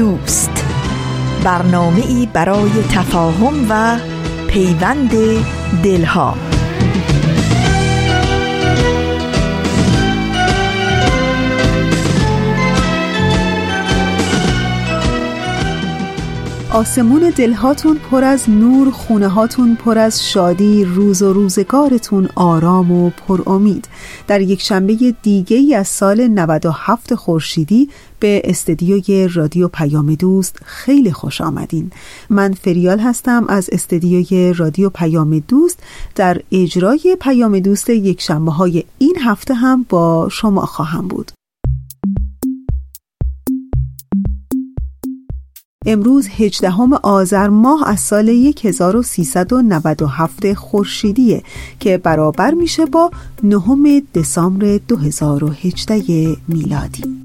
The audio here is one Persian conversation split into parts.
دوست. برنامه ای برای تفاهم و پیوند دلها. آسمون دلهاتون پر از نور خونه هاتون پر از شادی روز و روزگارتون آرام و پر امید در یک شنبه دیگه ای از سال 97 خورشیدی به استدیوی رادیو پیام دوست خیلی خوش آمدین. من فریال هستم از استدیوی رادیو پیام دوست در اجرای پیام دوست یک شنبه های این هفته هم با شما خواهم بود. امروز 18 آذر ماه از سال 1397 خورشیدیه که برابر میشه با 9 دسامبر 2018 میلادی.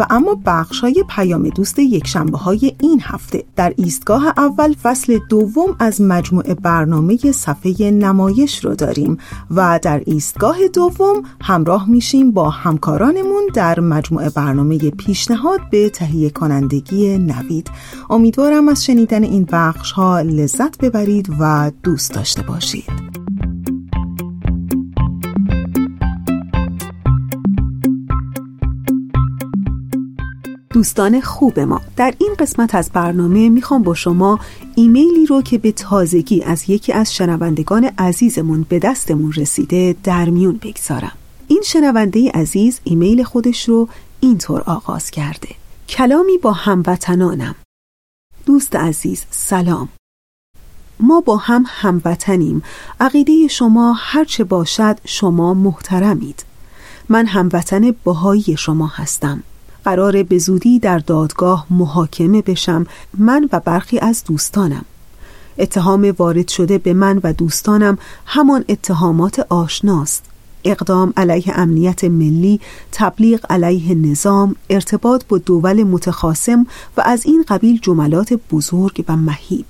و اما بخش های پیام دوست یک شنبه های این هفته. در ایستگاه اول فصل دوم از مجموعه برنامه صفحه نمایش رو داریم و در ایستگاه دوم همراه میشیم با همکارانمون در مجموعه برنامه پیشنهاد به تهیه کنندگی نوید. امیدوارم از شنیدن این بخش ها لذت ببرید و دوست داشته باشید. دوستان خوب ما. در این قسمت از برنامه می‌خوام با شما ایمیلی رو که به تازگی از یکی از شنوندگان عزیزمون به دستمون رسیده در میون بگذارم. این شنونده عزیز ایمیل خودش رو اینطور آغاز کرده. کلامی با هموطنانم. دوست عزیز سلام. ما با هم هموطنیم. عقیده شما هرچه باشد شما محترمید. من هموطن باهایی شما هستم. قرار به زودی در دادگاه محاکمه بشم من و برخی از دوستانم. اتهام وارد شده به من و دوستانم همان اتهامات آشناست. اقدام علیه امنیت ملی، تبلیغ علیه نظام، ارتباط با دول متخاسم و از این قبیل جملات بزرگ و مهیب.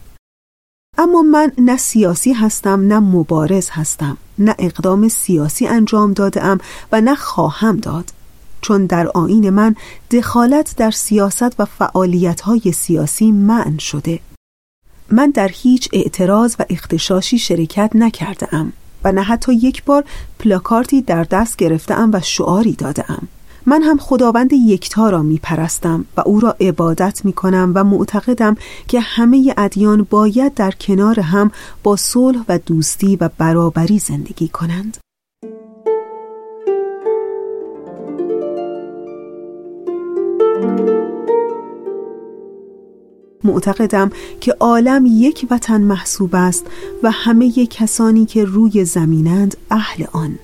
اما من نه سیاسی هستم نه مبارز هستم نه اقدام سیاسی انجام دادم و نه خواهم داد. چون در آین من دخالت در سیاست و فعالیت‌های سیاسی منع شده. من در هیچ اعتراض و اختشاشی شرکت نکرده ام و نه حتی یک بار پلاکارتی در دست گرفتم و شعاری دادم من هم خداوند یکتا را می پرستم و او را عبادت می کنم و معتقدم که همه ادیان باید در کنار هم با صلح و دوستی و برابری زندگی کنند. معتقدم که عالم یک وطن محسوب است و همه کسانی که روی زمینند اهل آن.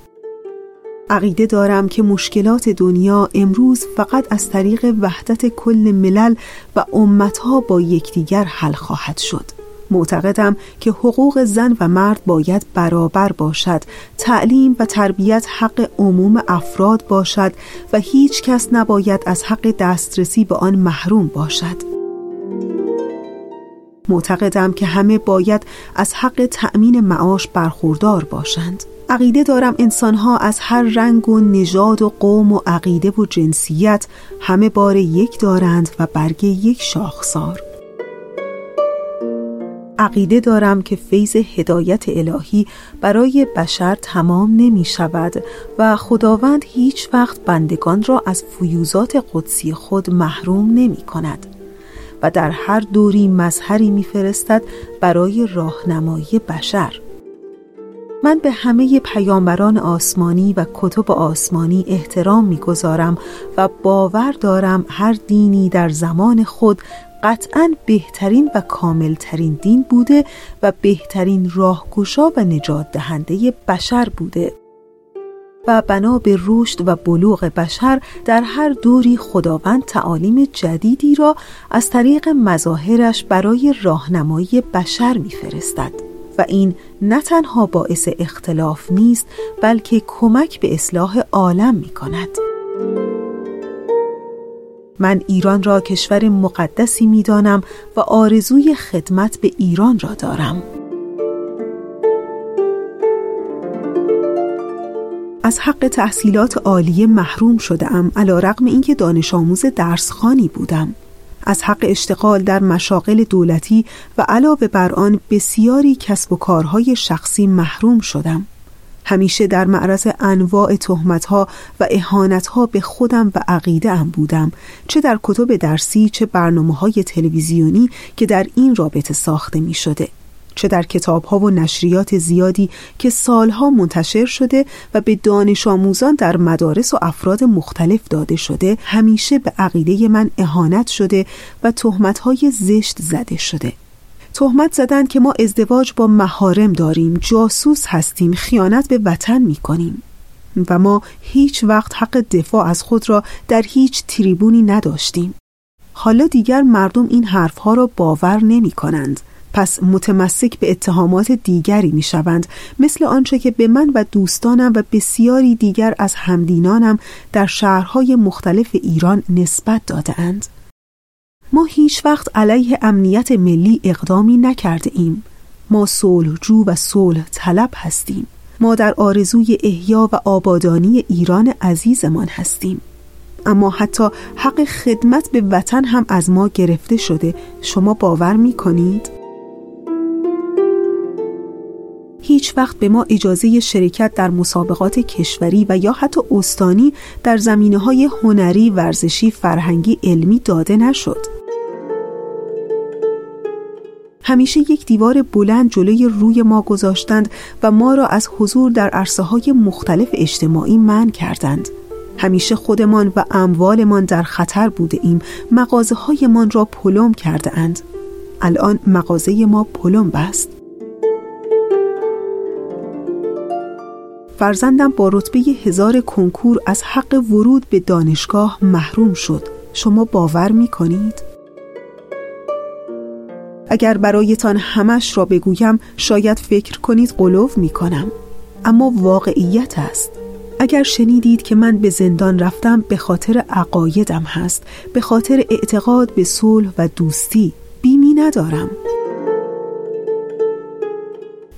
عقیده دارم که مشکلات دنیا امروز فقط از طریق وحدت کل ملل و امتها با یکدیگر حل خواهد شد. معتقدم که حقوق زن و مرد باید برابر باشد تعلیم و تربیت حق عموم افراد باشد و هیچ کس نباید از حق دسترسی به آن محروم باشد. معتقدم که همه باید از حق تأمین معاش برخوردار باشند. عقیده دارم انسانها از هر رنگ و نژاد و قوم و عقیده و جنسیت همه بار یک دارند و برگ یک شاخسار. عقیده دارم که فیض هدایت الهی برای بشر تمام نمی شود و خداوند هیچ وقت بندگان را از فیوزات قدسی خود محروم نمی کند. و در هر دوری مظهری میفرستد برای راهنمایی بشر. من به همه پیامبران آسمانی و کتب آسمانی احترام می‌گذارم و باور دارم هر دینی در زمان خود قطعا بهترین و کاملترین دین بوده و بهترین راهگشا و نجات دهنده بشر بوده. و بنا به رشد و بلوغ بشر در هر دوری خداوند تعالیم جدیدی را از طریق مظاهرش برای راهنمایی بشر میفرستد و این نه تنها باعث اختلاف نیست بلکه کمک به اصلاح عالم می کند. من ایران را کشور مقدسی می دانم و آرزوی خدمت به ایران را دارم. از حق تحصیلات عالیه محروم شده ام علا رقم اینکه دانش آموز درسخانی بودم. از حق اشتغال در مشاغل دولتی و علاوه بر آن بسیاری کسب و کارهای شخصی محروم شدم. همیشه در معرض انواع تهمتها و اهانتها به خودم و عقیده ام بودم چه در کتب درسی چه برنامه های تلویزیونی که در این رابطه ساخته می شده چه در کتاب ها و نشریات زیادی که سالها منتشر شده و به دانش آموزان در مدارس و افراد مختلف داده شده همیشه به عقیده من اهانت شده و تهمت های زشت زده شده. تهمت زدن که ما ازدواج با مهارم داریم جاسوس هستیم خیانت به وطن می کنیم و ما هیچ وقت حق دفاع از خود را در هیچ تریبونی نداشتیم. حالا دیگر مردم این حرفها را باور نمی کنند پس متمسک به اتهامات دیگری می شوند مثل آنچه که به من و دوستانم و بسیاری دیگر از همدینانم در شهرهای مختلف ایران نسبت داده اند. ما هیچ وقت علیه امنیت ملی اقدامی نکرده ایم. ما صلحجو و صلح طلب هستیم. ما در آرزوی احیا و آبادانی ایران عزیزمان هستیم. اما حتی حق خدمت به وطن هم از ما گرفته شده شما باور می کنید؟ هیچ وقت به ما اجازه شرکت در مسابقات کشوری و یا حتی استانی در زمینه های هنری، ورزشی، فرهنگی، علمی داده نشد. همیشه یک دیوار بلند جلوی روی ما گذاشتند و ما را از حضور در عرصه های مختلف اجتماعی من کردند. همیشه خودمان و اموالمان در خطر بوده ایم مغازه هایمان را پلم کرده اند. الان مغازه ما پلم بست. فرزندم با رتبه هزار کنکور از حق ورود به دانشگاه محروم شد. شما باور می کنید؟ اگر برایتان همش را بگویم شاید فکر کنید قلوف می کنم اما واقعیت است. اگر شنیدید که من به زندان رفتم به خاطر عقایدم هست به خاطر اعتقاد به صلح و دوستی بیمی ندارم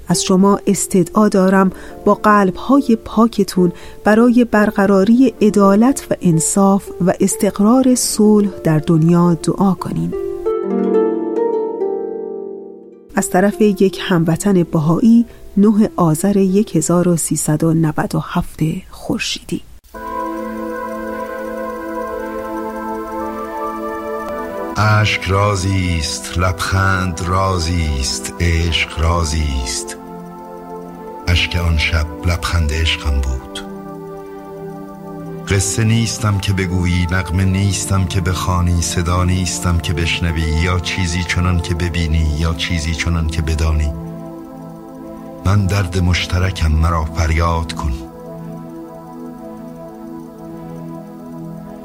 از شما استدعا دارم با قلبهای پاکتون برای برقراری عدالت و انصاف و استقرار صلح در دنیا دعا کنین از طرف یک هموطن بهایی 9 آذر 1397 خورشیدی. اشک رازی است لبخند رازی است عشق رازی است اشک آن شب لبخند عشقم بود. قصه نیستم که بگویی نقمه نیستم که بخوانی صدا نیستم که بشنوی یا چیزی چنان که ببینی یا چیزی چنان که بدانی. من درد مشترکم مرا فریاد کن.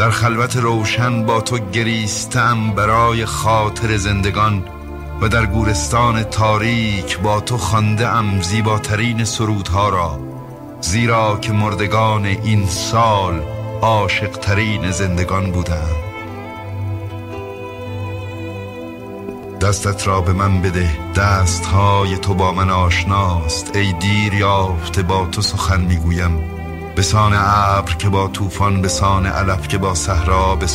در خلوت روشن با تو گریستم برای خاطر زندگان و در گورستان تاریک با تو خانده ام زیباترین سرودها را زیرا که مردگان این سال عاشقترین زندگان بودم دستت را به من بده دستهای تو با من آشناست. ای دیر یافته با تو سخن می‌گویم. به سان ابر که با طوفان به سان علف که با صحرا به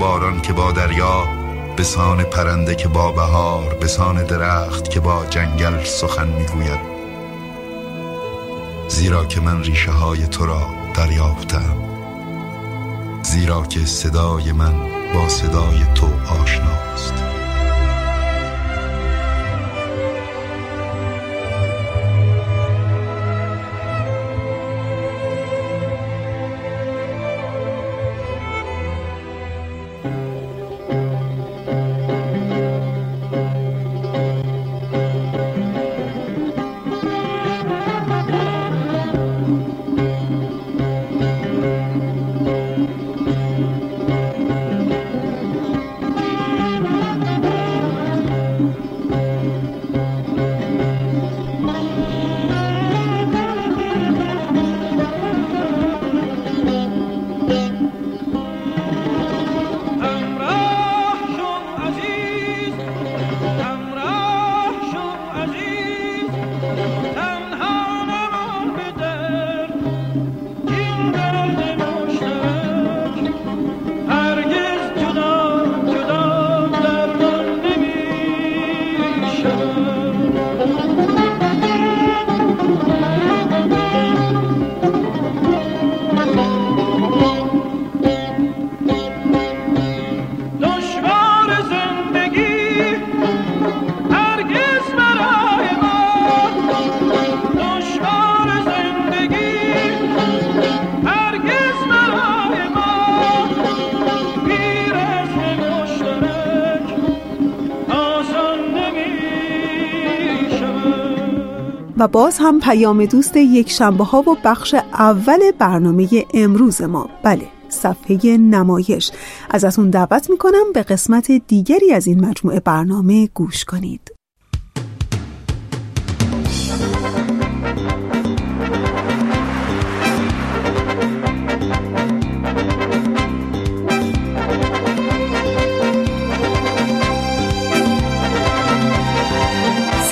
باران که با دریا به پرنده که با بهار به درخت که با جنگل سخن می‌گوید. زیرا که من ریشه های تو را دریافتم. زیرا که صدای من با صدای تو آشناست. باز هم پیام دوست یک شنبه ها و بخش اول برنامه امروز ما. بله صفحه نمایش. از اون دعوت می‌کنم به قسمت دیگری از این مجموعه برنامه گوش کنید.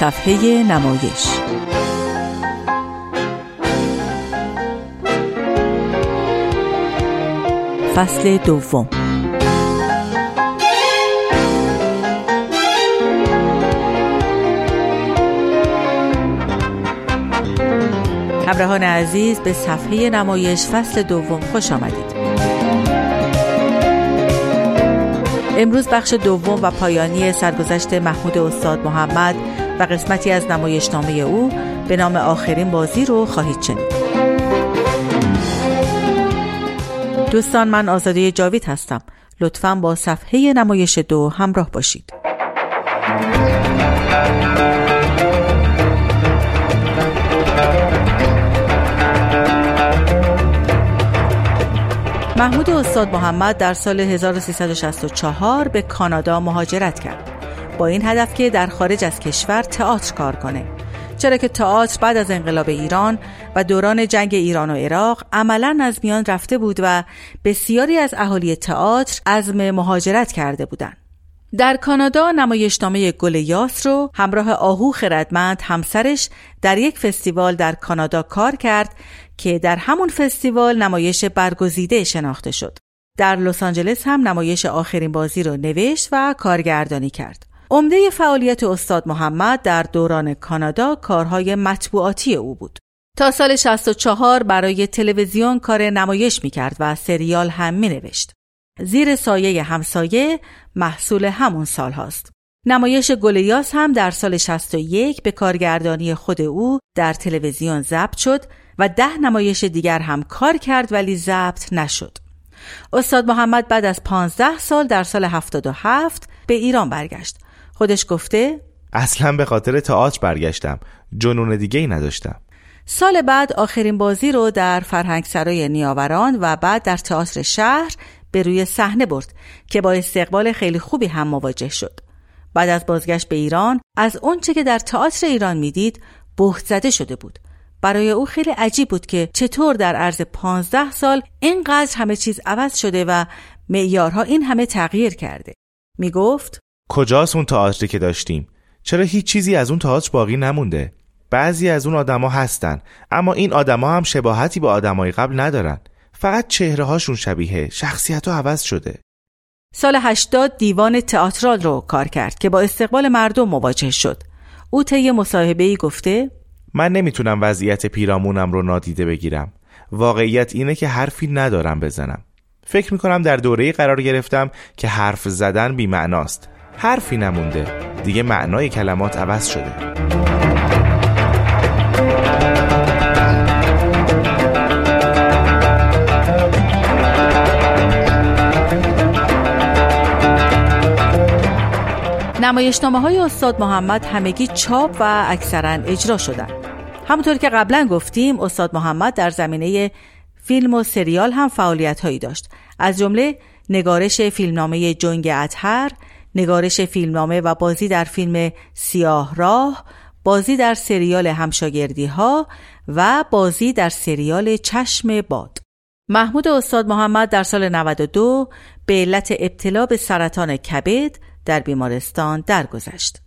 صفحه نمایش فصل دوم همراهان عزیز به صفحه نمایش فصل دوم خوش آمدید امروز بخش دوم و پایانی سرگذشت محمود استاد محمد و قسمتی از نمایشنامه او به نام آخرین بازی رو خواهید شنید. دوستان من آزاده جاوید هستم. لطفا با صفحه نمایش دو همراه باشید. محمود استاد محمد در سال 1364 به کانادا مهاجرت کرد. با این هدف که در خارج از کشور تئاتر کار کنه چرا که تئاتر بعد از انقلاب ایران و دوران جنگ ایران و عراق عملا از میان رفته بود و بسیاری از اهالی تئاتر عزم مهاجرت کرده بودند. در کانادا نمایشنامه گل یاس رو همراه آهو خردمند همسرش در یک فستیوال در کانادا کار کرد که در همون فستیوال نمایش برگزیده شناخته شد. در لس آنجلس هم نمایش آخرین بازی رو نوشت و کارگردانی کرد. عمده فعالیت استاد محمد در دوران کانادا کارهای مطبوعاتی او بود. تا سال 64 برای تلویزیون کار نمایش می کرد و سریال هم می نوشت. زیر سایه همسایه محصول همون سال هاست. نمایش گلیاس هم در سال 61 به کارگردانی خود او در تلویزیون ضبط شد و ده نمایش دیگر هم کار کرد ولی ضبط نشد. استاد محمد بعد از 15 سال در سال 77 به ایران برگشت خودش گفته اصلا به خاطر تئاتر برگشتم. جنون دیگه ای نداشتم. سال بعد آخرین بازی رو در فرهنگ سرای نیاوران و بعد در تئاتر شهر به روی صحنه برد که با استقبال خیلی خوبی هم مواجه شد. بعد از بازگشت به ایران از اونچه که در تئاتر ایران می‌دید بهت زده شده بود. برای او خیلی عجیب بود که چطور در عرض پانزده سال اینقدر همه چیز عوض شده و معیارها این همه تغییر کرده. می گفت کجاست اون تئاتری که داشتیم؟ چرا هیچ چیزی از اون تئاتر باقی نمونده؟ بعضی از اون آدما هستن اما این آدما هم شباهتی به آدمای قبل ندارن. فقط چهره هاشون شبیه شخصیت ها عوض شده. سال 80 دیوان تئاترال رو کار کرد که با استقبال مردم مواجه شد. او طی مصاحبه ای گفته من نمی‌تونم وضعیت پیرامونم رو نادیده بگیرم. واقعیت اینه که حرفی ندارم بزنم. فکر می‌کنم در دوره قرار گرفتم که حرف زدن بی معناست حرفی نمونده. دیگه معنای کلمات عوض شده. نمایشنامه های استاد محمد همگی چاپ و اکثرا اجرا شدن. همونطور که قبلا گفتیم استاد محمد در زمینه فیلم و سریال هم فعالیت هایی داشت. از جمله نگارش فیلمنامه جنگ اطهر نگارش فیلمنامه و بازی در فیلم سیاه راه بازی در سریال همشاگردی ها و بازی در سریال چشم باد محمود استاد محمد در سال 92 به علت ابتلا به سرطان کبد در بیمارستان درگذشت.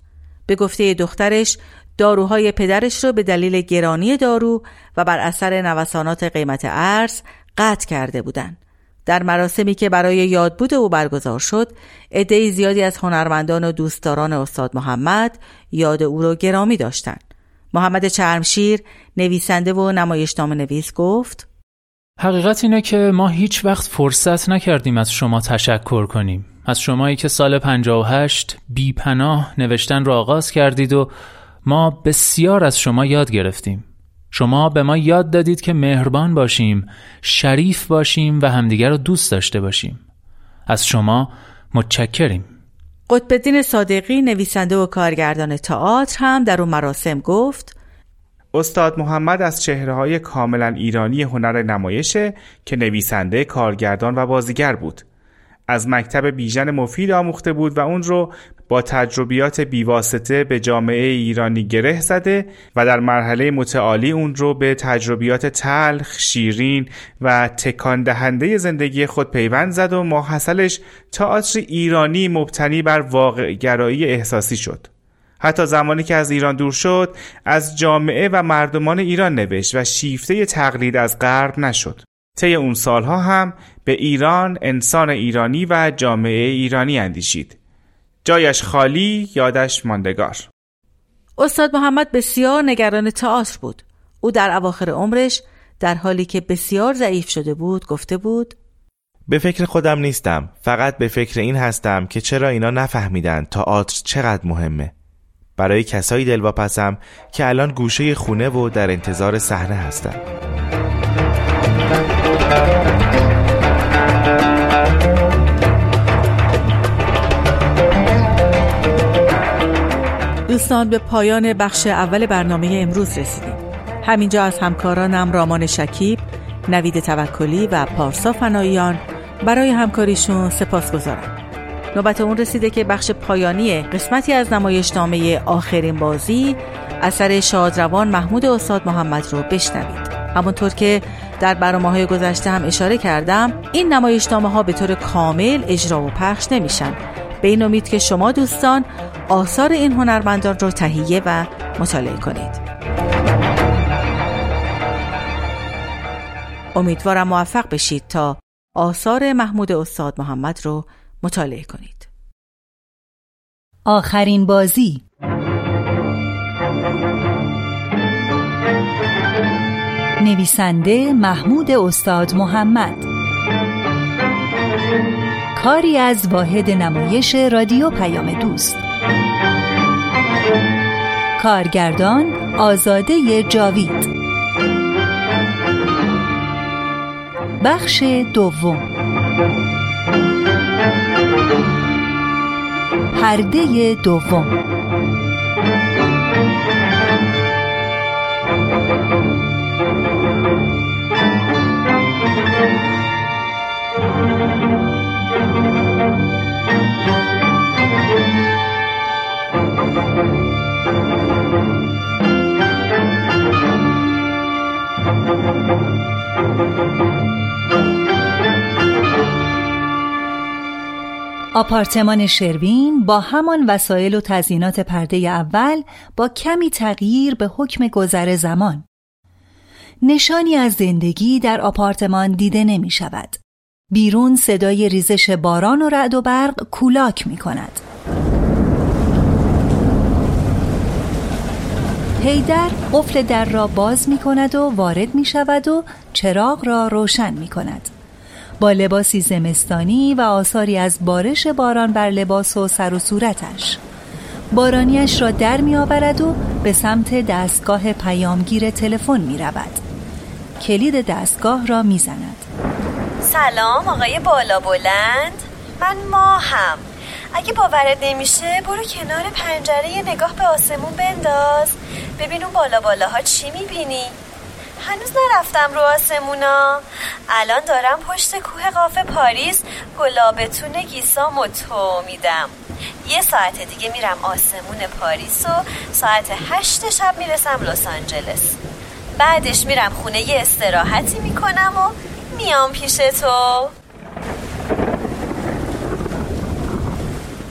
به گفته دخترش داروهای پدرش را به دلیل گرانی دارو و بر اثر نوسانات قیمت ارز قطع کرده بودند. در مراسمی که برای یادبود او برگزار شد عده زیادی از هنرمندان و دوستداران استاد محمد یاد او را گرامی داشتند. محمد چرمشیر نویسنده و نمایشنامه نویس گفت حقیقت اینه که ما هیچ وقت فرصت نکردیم از شما تشکر کنیم. از شمایی که سال 58 بی پناه نوشتن را آغاز کردید و ما بسیار از شما یاد گرفتیم. شما به ما یاد دادید که مهربان باشیم، شریف باشیم و همدیگر رو دوست داشته باشیم. از شما متشکریم. قطبدین صادقی نویسنده و کارگردان تئاتر هم در اون مراسم گفت استاد محمد از چهره های کاملا ایرانی هنر نمایشه که نویسنده، کارگردان و بازیگر بود. از مکتب بیژن مفید آموخته بود و اون رو با تجربیات بیواسطه به جامعه ایرانی گره زده و در مرحله متعالی اون رو به تجربیات تلخ، شیرین و تکان دهنده زندگی خود پیوند زد و ماحصلش تئاتر ایرانی مبتنی بر واقع گرایی احساسی شد. حتی زمانی که از ایران دور شد از جامعه و مردمان ایران نوشت و شیفته تقلید از غرب نشد. طی اون سالها هم به ایران، انسان ایرانی و جامعه ایرانی اندیشید. جایش خالی، یادش ماندگار. استاد محمد بسیار نگران تئاتر بود. او در اواخر عمرش در حالی که بسیار ضعیف شده بود گفته بود به فکر خودم نیستم فقط به فکر این هستم که چرا اینا نفهمیدن تئاتر چقدر مهمه برای کسایی دلواپسم که الان گوشه خونه و در انتظار صحنه هستن دوستان به پایان بخش اول برنامه امروز رسیدیم. همینجا از همکارانم رامان شکیب، نوید توکلی و پارسا فناییان برای همکاریشون سپاس گذارم نوبت اون رسیده که بخش پایانی قسمتی از نمایشنامه آخرین بازی اثر شادروان محمود استاد محمد رو بشنوید. همونطور که در برنامه های گذشته هم اشاره کردم این نمایشنامه ها به طور کامل اجرا و پخش نمیشن. به این امید که شما دوستان آثار این هنرمندان رو تهیه و مطالعه کنید. امیدوارم موفق بشید تا آثار محمود استاد محمد رو مطالعه کنید. آخرین بازی. نویسنده محمود استاد محمد. کاری از واحد نمایش رادیو پیام دوست. کارگردان آزاده جاوید. بخش دوم. پرده دوم. آپارتمان شروین با همان وسایل و تزینات پرده اول با کمی تغییر به حکم گذر زمان. نشانی از زندگی در آپارتمان دیده نمی شود بیرون صدای ریزش باران و رعد و برق کولاک می کند هیدر قفل در را باز می کند و وارد می شود و چراغ را روشن می کند با لباسی زمستانی و آثاری از بارش باران بر لباس و سر و صورتش. بارانیش را در می آورد و به سمت دستگاه پیامگیر تلفن می رود کلید دستگاه را می زند سلام آقای بالا بلند. من ماهم. اگه باورت نمیشه برو کنار پنجره نگاه به آسمون بنداز. ببین اون بالا بالاها چی می‌بینی؟ هنوز نرفتم رو آسمونا. الان دارم پشت کوه قاف پاریس گلابتون گیسام تو میدم. یه ساعت دیگه میرم آسمون پاریس و ساعت هشت شب می‌رسم لس آنجلس. بعدش میرم خونه یه استراحتی می‌کنم و میام پیش تو.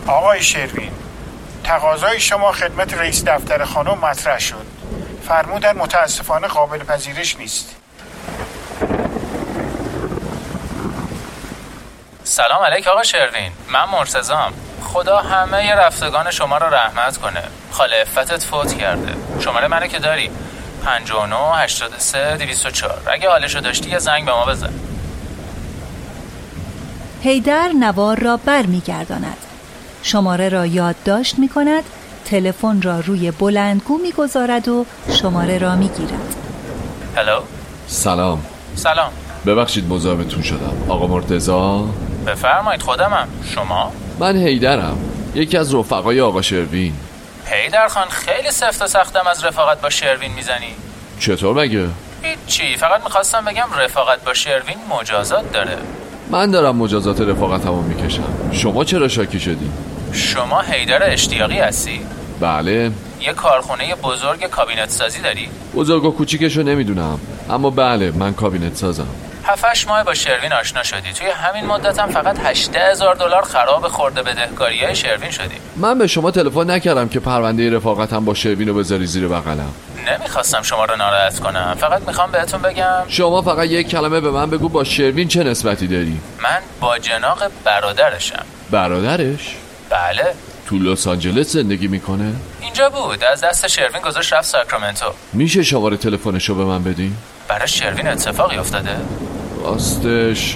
آقای شروین تقاضای شما خدمت رئیس دفتر خانم مطرح شد. فرمودن متاسفانه قابل پذیرش نیست. سلام علیک آقا شروین. من مرتزام خدا همه رفتگان شما را رحمت کنه. خاله افتت فوت کرده. شماره منو که داری؟ 59 83 204 اگه حالشو داشتی یه زنگ به ما بزن. هیدر نوار را بر می گرداند. شماره را یادداشت می کند تلفن را روی بلندگو می‌گذارد و شماره را می‌گیرد. هلو سلام. سلام. ببخشید مزاحمتون شدم. آقا مرتزا بفرمایید خودمم. شما؟ من هیدرم یکی از رفقای آقا شروین. هیدر خان خیلی سفت و سختم از رفاقت با شروین می‌زنی. چطور مگه؟ هیچی فقط می‌خواستم بگم رفاقت با شروین مجازات داره. من دارم مجازات رفاقتمو می‌کشم. شما چرا شاکی شدی؟ شما حیدر اشتیاقی هستی؟ بله. یه کارخونه بزرگ کابینت سازی داری؟ بزرگ و کوچیکشو نمی‌دونم. اما بله من کابینت سازم. هفتش ماه با شروین آشنا شدی. توی همین مدت هم فقط 18 هزار دلار خراب خورده بدهکاری های شروین شدی. من به شما تلفن نکردم که پرونده رفاقتم با شروین رو بذاری زیر بغلم. نمی‌خواستم شما رو ناراحت کنم. فقط می‌خوام بهتون بگم شما فقط یک کلمه به من بگو با شروین چه نسبتی داری؟ من با جناق برادرشم. برادرش؟ بله. تو لس آنجلس زندگی می‌کنه؟ اینجا بود. از دست شروین گذاشت رفت ساکرامنتو. میشه شماره تلفنش رو به من بدین؟ برای شروین اتفاقی افتاده؟ راستش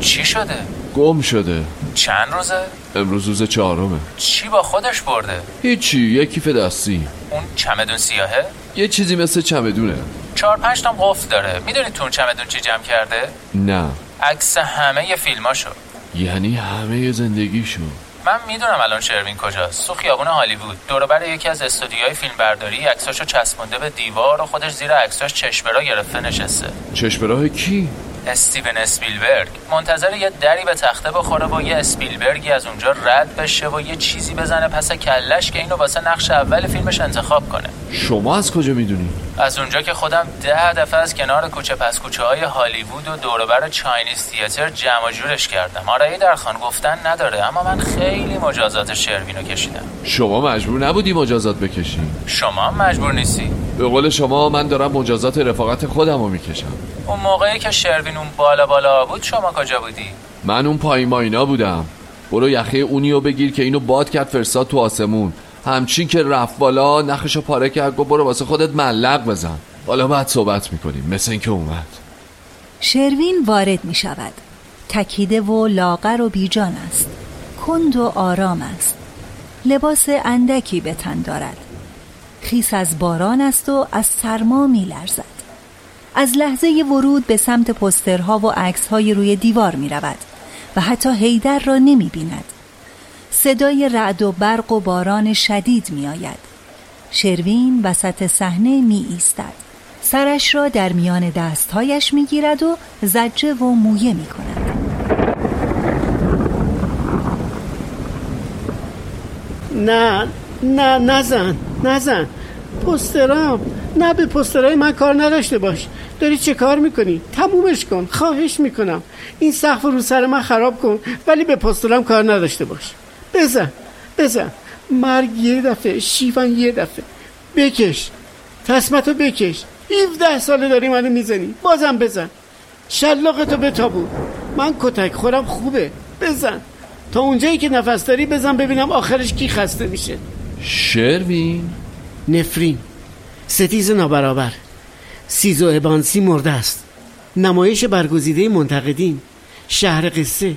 چی شده؟ گم شده. چند روزه؟ امروز روز چهارمه. چی با خودش برده؟ هیچی یه کیف دستی. اون چمدون سیاهه؟ یه چیزی مثل چمدونه. چهار پنج تا قفل داره. می‌دونی تو اون چمدون چی جمع کرده؟ نه. عکس همه فیلماشو. یعنی همه زندگیشو. من می‌دونم الان شروین کجاست. تو خیابون هالیوود دور بر یکی از استودیوهای فیلمبرداری عکساشو چسبونده به دیوار و خودش زیر عکساش چشمرا گرفته نشسته. چشم راه کی؟ استیون اسپیلبرگ. منتظر یه دری به تخته بخوره و یه اسپیلبرگی از اونجا رد بشه و یه چیزی بزنه پس کلش که اینو واسه نقش اول فیلمش انتخاب کنه. شما از کجا می‌دونی؟ از اونجا که خودم ده دفعه از کنار کوچه پس کوچه های هالیوود و دوربر چاینیز تیاتر جمع جورش کردم. آره در خان گفتن نداره اما من خیلی مجازات شروینو کشیدم. شما مجبور نبودی مجازات بکشی. شما مجبور نیستی. به قول شما من دارم مجازات رفاقت خودم رو می‌کشم. اون موقعی که شروین اون بالا بالا بود شما کجا بودی؟ من اون پایین ماینا بودم. برو یخه اونیو بگیر که اینو باد کرد فرستاد تو آسمون. همچین که رفت بالا نخشو پاره کرد گفت برو واسه خودت ملق بزن. حالا بعد صحبت می‌کنیم. مثل اینکه اومد. شروین وارد می شود تکیده و لاغر و بیجان است. کند و آرام است. لباس اندکی به تن دارد. خیس از باران است و از سرما می لرزد از لحظه ورود به سمت پسترها و عکسهای روی دیوار می رود و حتی هیدر را نمی بیند صدای رعد و برق و باران شدید می آید شروین وسط صحنه می ایستد سرش را در میان دستهایش می گیرد و زجه و مویه می کند نه نه نزن. نزن. پسترام. نه به پسترهای من کار نداشته باش. داری چه کار می‌کنی؟ تمومش کن. خواهش می‌کنم. این سقف رو سر من خراب کن ولی به پسترام کار نداشته باش. بزن. بزن. مرگ یه دفعه شیون یه دفعه. بکش. تصمتو بکش. 17 ساله داری منو می‌زنی. بازم بزن. شلاقتو بتابون من کتک خورم خوبه. بزن. تا اونجایی که نفس داری بزن ببینم آخرش کی خسته میشه. شروین؟ نفرین. ستیز نابرابر. سیزو ابانسی مرده است. نمایش برگزیده منتقدین. شهر قصه.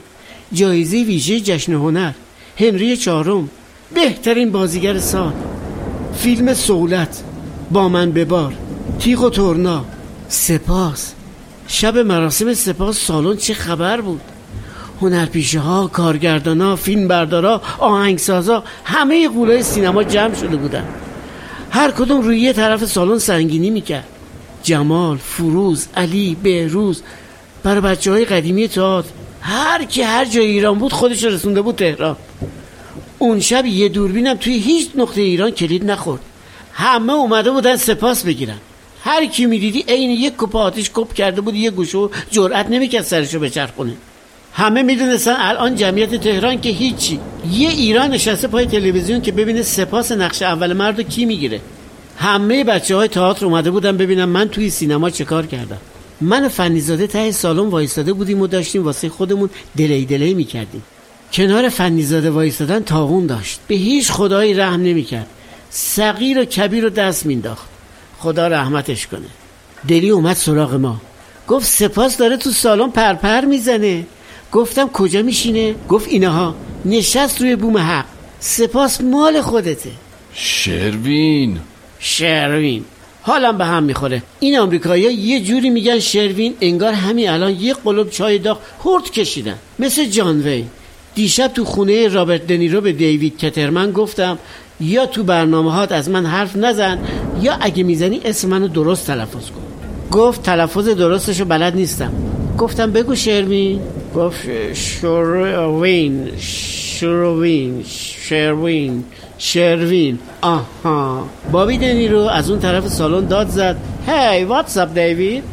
جایزه ویژه جشن هنر. هنری چهارم. بهترین بازیگر سال. فیلم سولت با من ببار تیغ و تورنا سپاس. شب مراسم سپاس سالن چه خبر بود؟ هنرپیشه ها کارگردان ها فیلم بردارا آهنگسازا همه قولای سینما جمع شده بودن. هر کدوم روی یه طرف سالن سنگینی می‌کرد. جمال، فروز، علی، بهروز برای بچه های قدیمی تئاتر. هر کی هر جای ایران بود خودش رسونده بود تهران. اون شب یه دوربینم توی هیچ نقطه ایران کلید نخورد. همه اومده بودن سپاس بگیرن. هر کی می‌دیدی عین یک کپ آتیش کپ کرده بود یه گوشو جرأت نمی‌کرد سرشو بچرخونه. همه می‌دونستن الان جمعیت تهران که هیچی. یه ایران نشسته پای تلویزیون که ببینه سپاس نقش اول مرد کی می‌گیره. همه بچه های تئاتر اومده بودن ببینم من توی سینما چه کار کردم. من فنیزاده ته سالن وایستاده بودیم و داشتیم واسه خودمون دلی دلی می‌کردیم. کنار فنیزاده وایستادن تاغون داشت. به هیچ خدایی رحم نمی‌کرد. صغیر و کبیر رو دست مینداخت خدا رحمتش کنه. دلی اومد سراغ ما. گفت سپاس داره تو سالن پرپر می‌زنه. گفتم کجا میشینه؟ گفت اینها. نشست روی بوم حق. سپاس مال خودته. شروین. شروین. حالم به هم می‌خوره. این آمریکایی‌ها یه جوری میگن شروین انگار همین الان یه قلب چای داغ هرد کشیدن. مثل جان وی دیشب تو خونه رابرت دنیرو به دیوید کترمن گفتم یا تو برنامه هات از من حرف نزن یا اگه می‌زنی اسم منو درست تلفظ کن. گفت تلفظ درستشو بلد نیستم. گفتم بگو شروین. گفت شروین شروین شروین شروین. آها. بابی دنی رو از اون طرف سالن داد زد. هی واتس اپ دیوید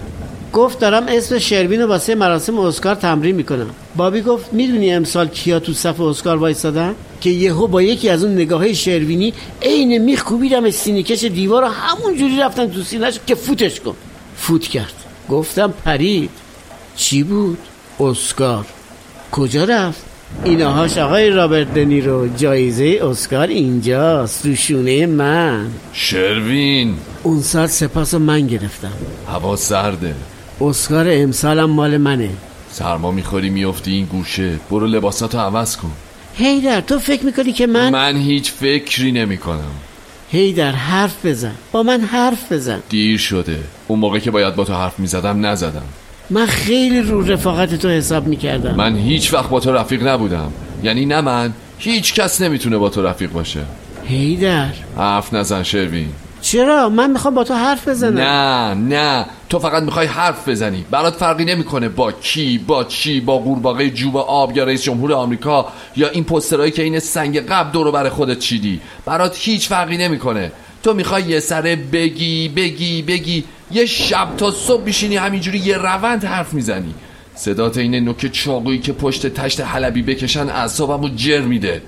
گفت دارم اسم شروین رو واسه مراسم اسکار تمرین می‌کنم. بابی گفت می‌دونی امسال کیا تو صف اسکار وایستادن که یهو با یکی از اون نگاه شروینی عین میخ کوبیدم سینه کش دیوار رو همون جوری رفتم تو سینهش که فوتش کن. فوت کرد. گفتم پرید. چی بود؟ اسکار. کجا رفت؟ اینهاش آقای رابرت دنیرو جایزه اسکار اینجاست تو شونه من. شروین. اون سال سپاس من گرفتم. هوا سرده. اسکار امسالم مال منه. سرما می‌خوری میفتی این گوشه. برو لباساتو عوض کن. هیدر تو فکر می‌کنی که من من هیچ فکری نمی‌کنم. هیدر حرف بزن. با من حرف بزن. دیر شده. اون موقع که باید با تو حرف می‌زدم نزدم. من خیلی رو رفاقت تو حساب می‌کردم. من هیچ وقت با تو رفیق نبودم. یعنی نه من هیچ کس نمی‌تونه با تو رفیق باشه. هیدر. حرف نزن شروین. چرا؟ من می‌خوام با تو حرف بزنم. نه نه. تو فقط می‌خوای حرف بزنی. برات فرقی نمی‌کنه با کی با چی با قورباغه جوب آب یا رئیس جمهور آمریکا یا این پسترهایی که این سنگ قبل دورو بر خودت چیدی. برات هیچ فرقی نمی‌کنه. تو می‌خوای یه سره بگی بگی بگی. یه شب تا صبح بیشینی همینجوری یه روند حرف می‌زنی. صدات این نوک چاقویی که پشت تشت حلبی بکشن اعصابمو جر میده.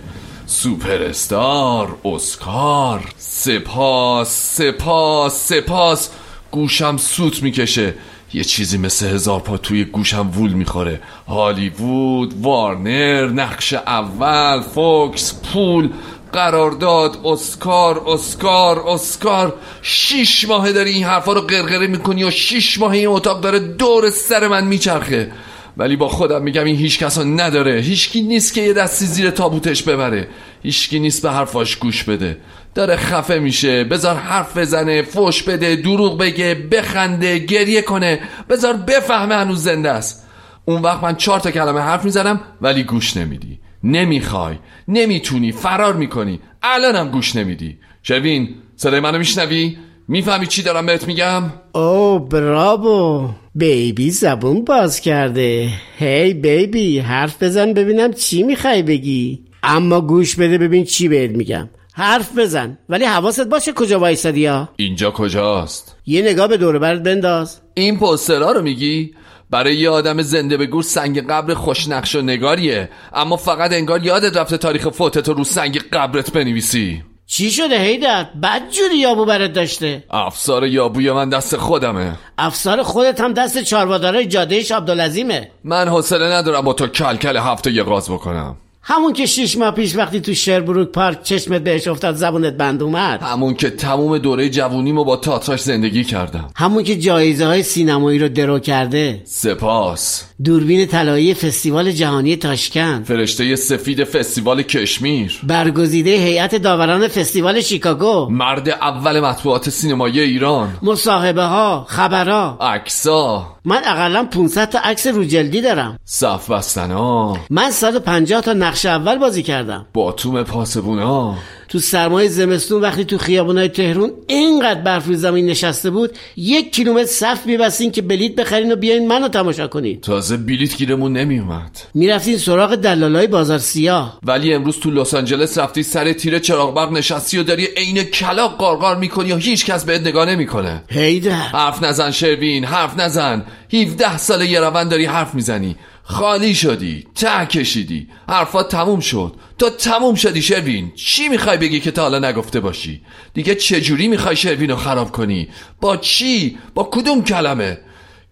سوپر استار اسکار سپاس سپاس سپاس. گوشم سوت می‌کشه. یه چیزی مثل هزار پا توی گوشم وول می‌خوره. هالیوود وارنر نقش اول فوکس پول. قرارداد اسکار اسکار اسکار. شیش ماهه داری این حرفا رو قرقره می‌کنی و شیش ماه این اتاق داره دور سر من میچرخه. ولی با خودم میگم این هیچ کسا نداره. هیچکی نیست که یه دستی زیر تابوتش ببره. هیچکی نیست به حرفاش گوش بده. داره خفه میشه. بذار حرف بزنه فوش بده دروغ بگه بخنده گریه کنه. بذار بفهمه هنوز زنده است. اون وقت من چهار تا کلمه حرف می‌زنم ولی گوش نمیدی. نمی‌خوای. نمی‌تونی. فرار می‌کنی. الانم گوش نمیدی. شوین صدای منو میشنوی؟ می‌فهمی چی دارم بهت میگم؟ او برابو. بیبی زبون باز کرده. هی بیبی حرف بزن ببینم چی می‌خوای بگی. اما گوش بده ببین چی بهت میگم. حرف بزن. ولی حواست باشه کجا وایسادی ها؟ اینجا کجاست؟ یه نگاه به دور برت بنداز. این پسترها رو میگی؟ برای یه آدم زنده به گور سنگ قبر خوشنقش و نگاریه. اما فقط انگار یادت رفته تاریخ فوتت رو سنگ قبرت بنویسی. چی شده هیدر بد جوری یابو برات داشته. افسار یابوی من دست خودمه. افسار خودت هم دست چارواداره جاده عبدالعظیمه. من حوصله ندارم با تو کلکل هفته یه غاز بکنم. همون که شیش ماه پیش وقتی تو شربروک پارک چشمت بهش افتاد زبونت بند اومد. همون که تموم دوره جوونیمو با تاتراش زندگی کردم. همون که جایزه های سینمایی رو درو کرده. سپاس. دوربین طلایی فستیوال جهانی تاشکند فرشته سفید فستیوال کشمیر. برگزیده هیئت داوران فستیوال شیکاگو. مرد اول مطبوعات سینمایی ایران. مصاحبه ها خبرها. عکسا من اقلا 500 تا عکس رو جلدی دارم. صف بستنا من 150 تا نقش اول بازی کردم. باتوم پاسبونا تو سرمای زمستون وقتی تو خیابونای تهرون اینقدر برف روی زمین نشسته بود یک کیلومتر صف میبستین که بلیت بخرین و بیاین منو تماشا کنین. تازه بلیت گیرمون نمیومد می‌رفتین سراغ دلالای بازار سیاه. ولی امروز تو لس آنجلس رفتی سر تیر چراغ برق نشستی و داری عین کلاق قارقار می‌کنی و هیچ کس بهت نگاه نمی‌کنه. هیدر. حرف نزن شروین حرف نزن. 17 ساله یه روند داری حرف می‌زنی. خالی شدی ته کشیدی حرفات تموم شد. تو تموم شدی شروین چی می‌خوای بگی که تا حالا نگفته باشی؟ دیگه چجوری می‌خوای شروین رو خراب کنی؟ با چی؟ با کدوم کلمه؟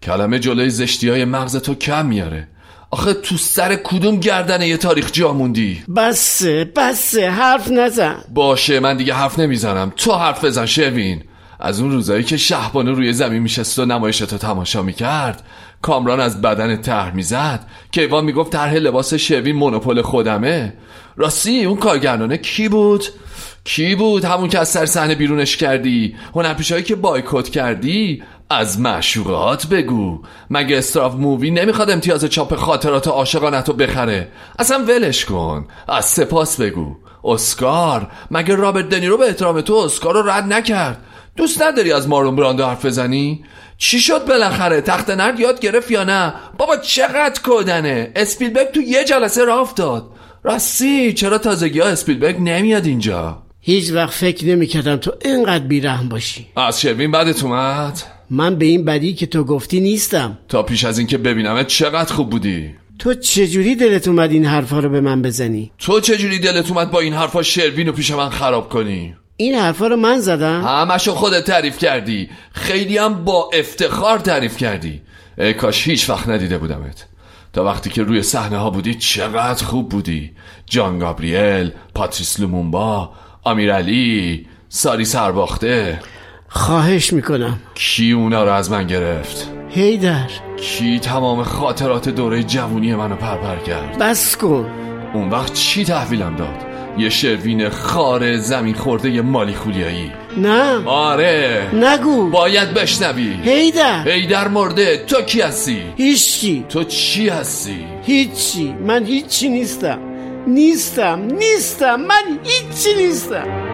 کلمه جلوی زشتی های مغز تو کم میاره. آخه تو سر کدوم گردنه یه تاریخ جا موندی؟ بسه بسه حرف نزن. باشه من دیگه حرف نمی‌زنم. تو حرف بزن شروین. از اون روزایی که شهبانو روی زمین میشست و نمایشتو تماشا می‌کرد کامران از بدن طرح می‌زد کیوان می‌گفت طرح لباس شوین مونوپول خودمه. راستی اون کارگردانه کی بود؟ کی بود همون که از سر صحنه بیرونش کردی؟ هنرپیشهایی که بایکوت کردی؟ از معشوقات بگو. مگه استراف مووی نمی‌خواد امتیاز چاپ خاطرات عاشقانتو بخره؟ اصلا ولش کن. از سپاس بگو. اسکار مگه رابرت دنیرو به احترام تو اسکار رو رد نکرد؟ دوست نداری از مارون براندو حرف بزنی؟ چی شد بالاخره؟ تخت نرد یاد گرفت یا نه؟ بابا چقدر کودنه! اسپیلبرگ تو یه جلسه راه افتاد. راستی چرا تازگی ها اسپیلبرگ نمیاد اینجا؟ هیچ وقت فکر نمی‌کردم تو اینقدر بیرحم باشی. از شروین بعدت اومد؟ من به این بدی که تو گفتی نیستم. تا پیش از اینکه ببینمت چقدر خوب بودی. تو چجوری دلت اومد این حرفا رو به من بزنی؟ تو چجوری دلت اومد با این حرفا شروین رو پیش من خراب کنی؟ این حرفا رو من زدم؟ همشو خودت تعریف کردی. خیلی هم با افتخار تعریف کردی. ای کاش هیچ وقت ندیده بودمت. تا وقتی که روی صحنه ها بودی چقدر خوب بودی. جان گابریل پاتریس لومونبا امیرعلی ساری سرباخته. خواهش می‌کنم. کی اونا رو از من گرفت؟ هیدر. کی تمام خاطرات دوره جوونی منو پرپر کرد؟ بس کن. اون وقت چی تحویلم داد؟ یه شروین خار زمین خورده یه مالی خولیایی. نه. آره. نگو. باید بشنوی. هیدر. هیدر مرده. تو کی هستی؟ هیچی. تو چی هستی؟ هیچی. من هیچی نیستم. نیستم. نیستم. من هیچی نیستم.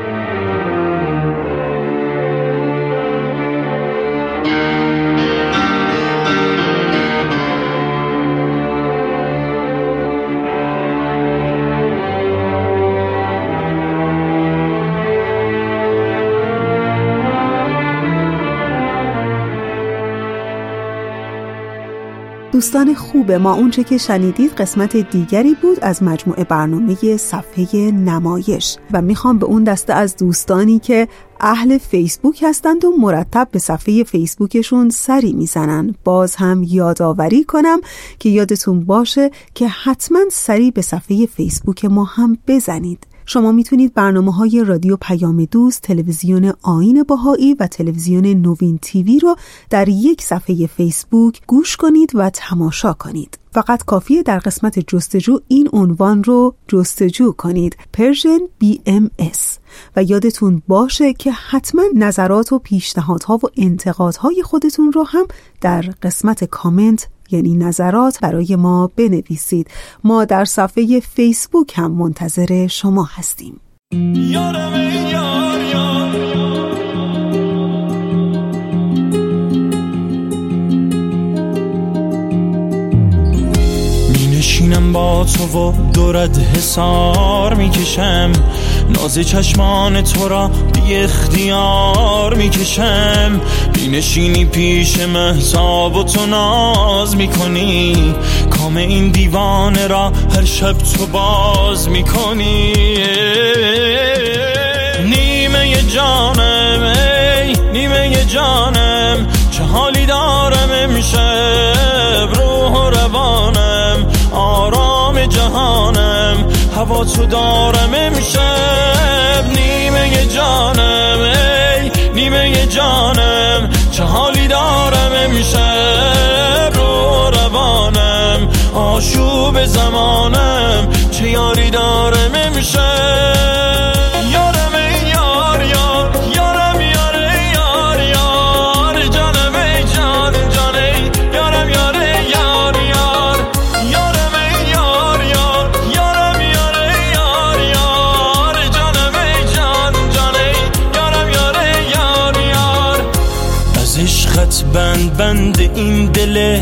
دوستان خوب ما اونچه که شنیدید قسمت دیگری بود از مجموعه برنامه صفحه نمایش و می‌خوام به اون دسته از دوستانی که اهل فیسبوک هستند و مرتب به صفحه فیسبوکشون سری می‌زنن. باز هم یادآوری کنم که یادتون باشه که حتما سری به صفحه فیسبوک ما هم بزنید. شما می‌تونید برنامه های رادیو پیام دوست، تلویزیون آین باهایی و تلویزیون نوین تیوی رو در یک صفحه فیسبوک گوش کنید و تماشا کنید. فقط کافیه در قسمت جستجو این عنوان رو جستجو کنید Persian BMS و یادتون باشه که حتما نظرات و پیشنهادها و انتقادهای خودتون رو هم در قسمت کامنت یعنی نظرات برای ما بنویسید. ما در صفحه فیسبوک هم منتظر شما هستیم. نشینم با تو و دورت حسار می‌کشم. ناز چشمان تو را بی اختیار می‌کشم. نشینی پیش محتاب و تو ناز می‌کنی. کام این دیوانه را هر شب تو باز می‌کنی. نیمه جانم هوا تو دارم امشب نیمه جانم ای نیمه جانم چه حالی دارم امشب رو روانم آشوب زمانم چه یاری دارم امشب بند بند این دل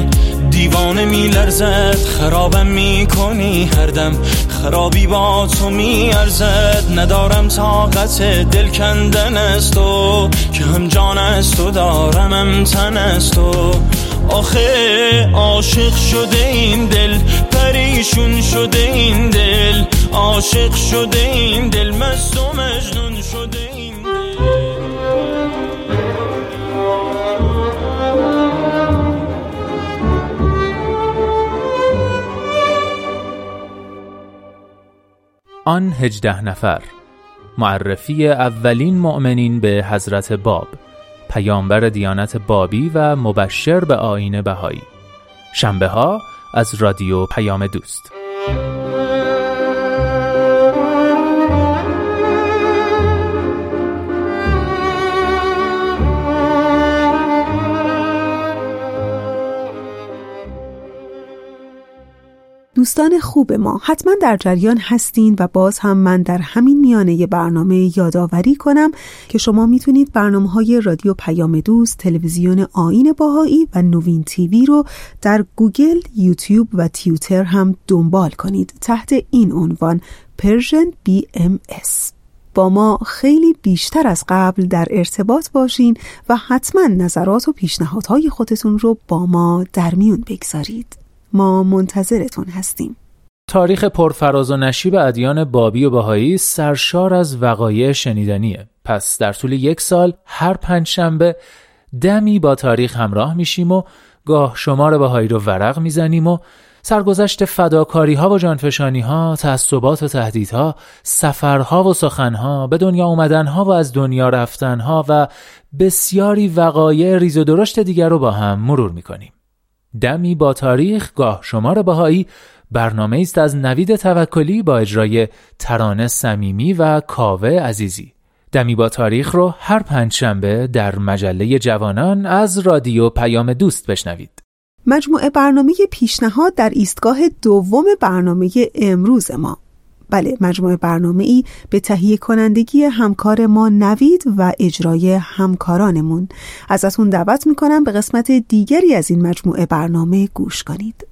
دیوانه میلرزد خرابم می‌کنی هر دم. خرابی با تو میارزد ندارم طاقت دل کندن است تو. که هم جان است و دارم هم تن است تو. آخه عاشق شده این دل پریشون شده این دل. عاشق شده این دل مست و مجنون. آن هجده نفر. معرفی اولین مؤمنین به حضرت باب پیامبر دیانت بابی و مبشر به آین بهایی. شنبه ها از رادیو پیام دوست. دوستان خوب ما حتما در جریان هستین و باز هم من در همین میانه برنامه یادآوری کنم که شما می‌تونید برنامه های رادیو پیام دوست، تلویزیون آیین بهایی و نوین TV رو در گوگل، یوتیوب و توییتر هم دنبال کنید. تحت این عنوان Persian BMS با ما خیلی بیشتر از قبل در ارتباط باشین و حتما نظرات و پیشنهادهای خودتون رو با ما در میون بگذارید. ما منتظرتون هستیم تاریخ پرفراز و نشیب ادیان بابی و بهایی سرشار از وقایع شنیدنیه پس در طول یک سال هر پنج شنبه دمی با تاریخ همراه میشیم و گاه شمار بهایی رو ورق می‌زنیم و سرگذشت فداکاری ها و جانفشانی ها، تعصبات و تهدیدها، سفرها و سخنها، به دنیا اومدن ها و از دنیا رفتن ها و بسیاری وقایع ریز و درشت دیگر رو با هم مرور می‌کنیم. دمی با تاریخ گاه شمار بهایی برنامه است از نوید توکلی با اجرای ترانه صمیمی و کاوه عزیزی. دمی با تاریخ رو هر پنج شنبه در مجله جوانان از رادیو پیام دوست بشنوید. مجموعه برنامه پیشنهاد در ایستگاه دوم برنامه امروز ما بله مجموعه برنامه ای به تهیه کنندگی همکار ما نوید و اجرای همکارانمون. ازتون دعوت می‌کنم به قسمت دیگری از این مجموعه برنامه گوش کنید.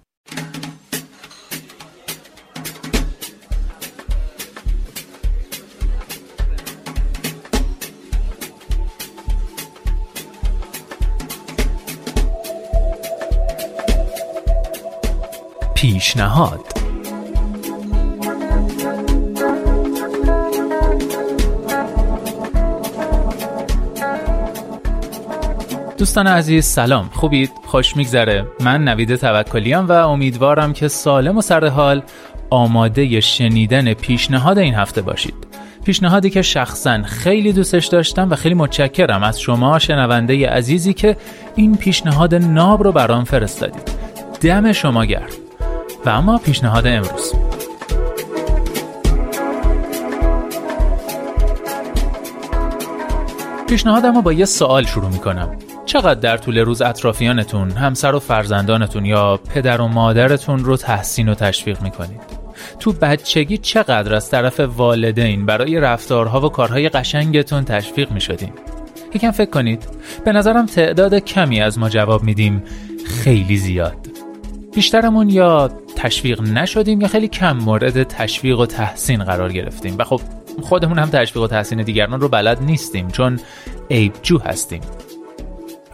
پیشنهاد دوستان عزیز سلام. خوبید؟ خوش میگذره. من نوید توکلیام و امیدوارم که سالم و سر حال آماده شنیدن پیشنهاد این هفته باشید. پیشنهادی که شخصا خیلی دوستش داشتم و خیلی متشکرم از شما شنونده عزیزی که این پیشنهاد ناب رو برام فرستادید. دم شما گرم. و اما پیشنهاد امروز. پیشنهادم با یه سوال شروع می‌کنم. چقدر در طول روز اطرافیانتون همسر و فرزندانتون یا پدر و مادرتون رو تحسین و تشویق می‌کنید؟ تو بچگی چقدر از طرف والدین برای رفتارها و کارهای قشنگتون تشویق می‌شدین؟ یکم فکر کنید. به نظرم تعداد کمی از ما جواب میدیم خیلی زیاد. بیشترمون یا تشویق نشدیم یا خیلی کم مورد تشویق و تحسین قرار گرفتیم. و خب خودمون هم تشویق و تحسین دیگران رو بلد نیستیم چون عیبجو هستیم.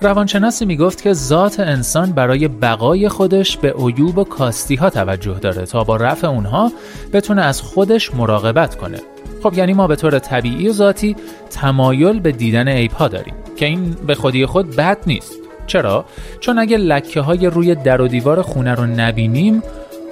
روانشناسی می‌گفت که ذات انسان برای بقای خودش به عیوب و کاستی ها توجه داره تا با رفع اونها بتونه از خودش مراقبت کنه. خب یعنی ما به طور طبیعی و ذاتی تمایل به دیدن عیب ها داریم که این به خودی خود بد نیست. چرا؟ چون اگه لکه های روی در و دیوار خونه رو نبینیم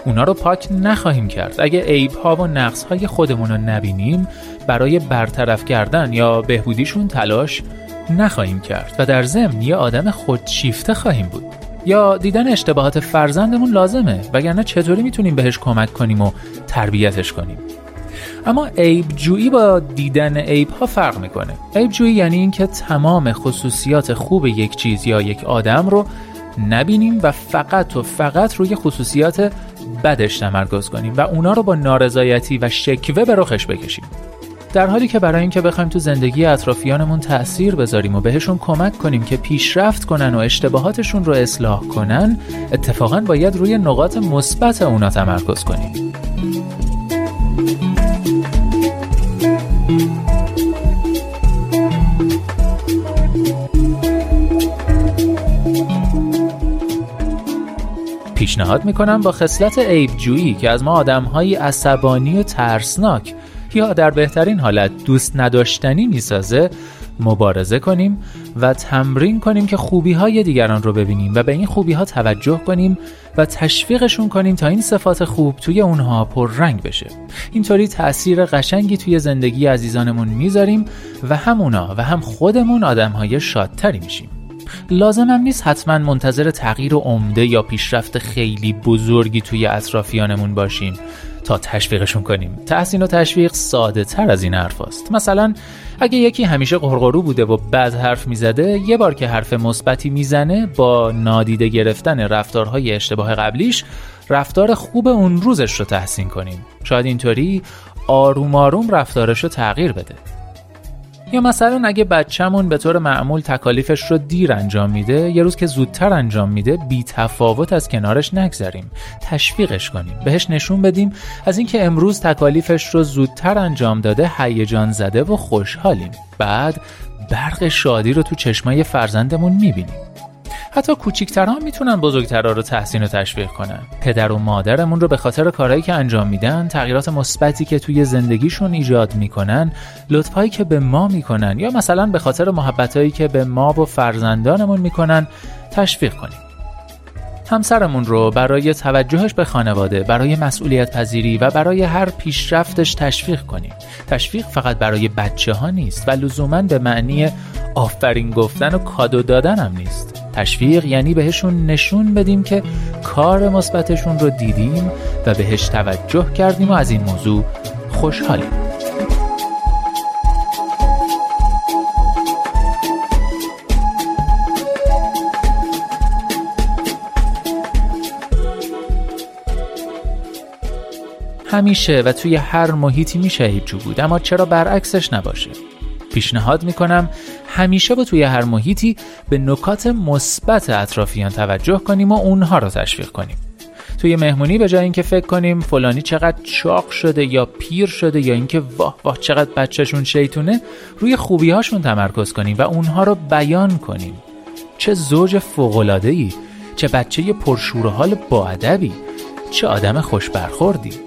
اونا رو پاک نخواهیم کرد. اگه عیب ها و نقص های خودمون رو نبینیم برای برطرف کردن یا بهبودیشون تلاش نخواهیم کرد و در ضمن یه آدم خودشیفته خواهیم بود. یا دیدن اشتباهات فرزندمون لازمه وگرنه چطوری می‌تونیم بهش کمک کنیم و تربیتش کنیم؟ اما عیب جویی با دیدن عیب ها فرق می‌کنه. عیب جویی یعنی اینکه تمام خصوصیات خوب یک چیز یا یک آدم رو نبینیم و فقط و فقط روی خصوصیات بدش تمرکز کنیم و اونا رو با نارضایتی و شکوه به رخش بکشیم. در حالی که برای اینکه بخوایم تو زندگی اطرافیانمون تاثیر بذاریم و بهشون کمک کنیم که پیشرفت کنن و اشتباهاتشون رو اصلاح کنن اتفاقا باید روی نقاط مثبت اونا تمرکز کنیم. پیشنهاد می‌کنم با خصلت عیبجویی که از ما آدمهایی عصبانی و ترسناک یا در بهترین حالت دوست نداشتنی می‌سازه مبارزه کنیم و تمرین کنیم که خوبی های دیگران رو ببینیم و به این خوبی ها توجه کنیم و تشویقشون کنیم تا این صفات خوب توی اونها پر رنگ بشه. اینطوری تأثیر قشنگی توی زندگی عزیزانمون می‌ذاریم و هم اونا و هم خودمون آدم های شادتری میشیم. لازم هم نیست حتما منتظر تغییر و عمده یا پیشرفت خیلی بزرگی توی اطرافیانمون باشیم. تا تشویقشون کنیم. تحسین و تشویق ساده تر از این حرف است. مثلا اگه یکی همیشه قرقرو بوده و بد حرف می‌زده یه بار که حرف مثبتی می‌زنه با نادیده گرفتن رفتارهای اشتباه قبلیش رفتار خوب اون روزش رو تحسین کنیم. شاید اینطوری آروم آروم رفتارش رو تغییر بده. یا مثلا اگه بچهمون به طور معمول تکالیفش رو دیر انجام میده یه روز که زودتر انجام میده بی تفاوت از کنارش نگذریم. تشویقش کنیم. بهش نشون بدیم. از اینکه امروز تکالیفش رو زودتر انجام داده هیجان زده و خوشحالیم. بعد برق شادی رو تو چشمای فرزندمون می‌بینیم. حتی کوچیکترها می‌تونن بزرگترها رو تحسین و تشویق کنن پدر و مادرمون رو به خاطر کارهایی که انجام میدن تغییرات مثبتی که توی زندگیشون ایجاد می‌کنن لطفهایی که به ما می‌کنن یا مثلا به خاطر محبتهایی که به ما و فرزندانمون می‌کنن تشویق کنیم همسرمون رو برای توجهش به خانواده، برای مسئولیت پذیری و برای هر پیشرفتش تشویق کنیم. تشویق فقط برای بچه ها نیست و لزوما به معنی آفرین گفتن و کادو دادن هم نیست. تشویق یعنی بهشون نشون بدیم که کار مثبتشون رو دیدیم و بهش توجه کردیم و از این موضوع خوشحالیم. همیشه و توی هر محیطی میشه هیچو بود اما چرا برعکسش نباشه؟ پیشنهاد می‌کنم همیشه با توی هر محیطی به نکات مثبت اطرافیان توجه کنیم و اونها رو تشویق کنیم. توی مهمونی به جای اینکه فکر کنیم فلانی چقدر چاق شده یا پیر شده یا اینکه واه واه چقدر بچهشون شیطونه روی خوبیهاشون تمرکز کنیم و اونها رو بیان کنیم. چه زوج فوقلاده ای چه بچه پرشور حال با ادبی چه آدم خوش برخوردی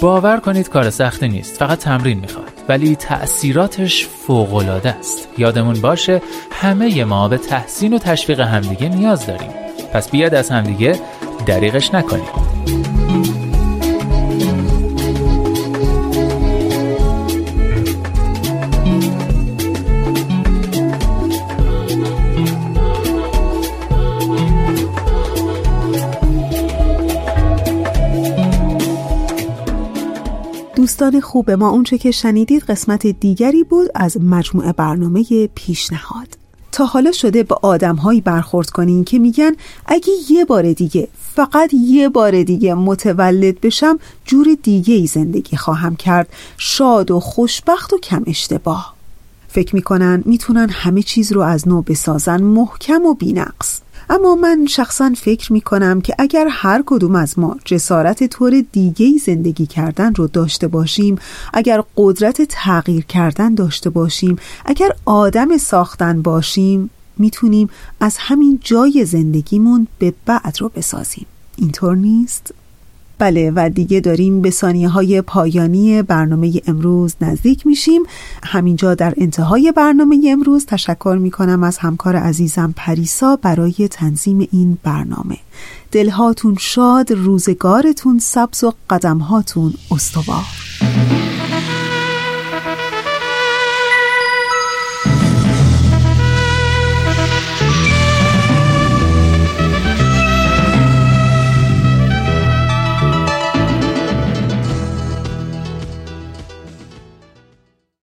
باور کنید کار سختی نیست فقط تمرین می‌خواد. ولی تأثیراتش فوقالعاده است. یادمون باشه همه ما به تحسین و تشویق همدیگه نیاز داریم. پس بیاد از همدیگه دریغش نکنیم. دوستان خوب ما اونچه که شنیدید قسمت دیگری بود از مجموعه برنامه پیشنهاد. تا حالا شده با آدمهایی برخورد کنین که میگن اگه یه بار دیگه فقط یه بار دیگه متولد بشم جور دیگه ای زندگی خواهم کرد. شاد و خوشبخت و کم اشتباه. فکر می‌کنن می‌تونن همه چیز رو از نو بسازن محکم و بینقص. اما من شخصا فکر می کنم که اگر هر کدوم از ما جسارت طور دیگه زندگی کردن رو داشته باشیم اگر قدرت تغییر کردن داشته باشیم اگر آدم ساختن باشیم می‌تونیم از همین جای زندگیمون به بعد رو بسازیم اینطور نیست؟ بله و دیگه داریم به ثانیه های پایانی برنامه امروز نزدیک میشیم. همینجا در انتهای برنامه امروز تشکر می‌کنم از همکار عزیزم پریسا برای تنظیم این برنامه. دلهاتون شاد روزگارتون سبز و قدمهاتون استوار.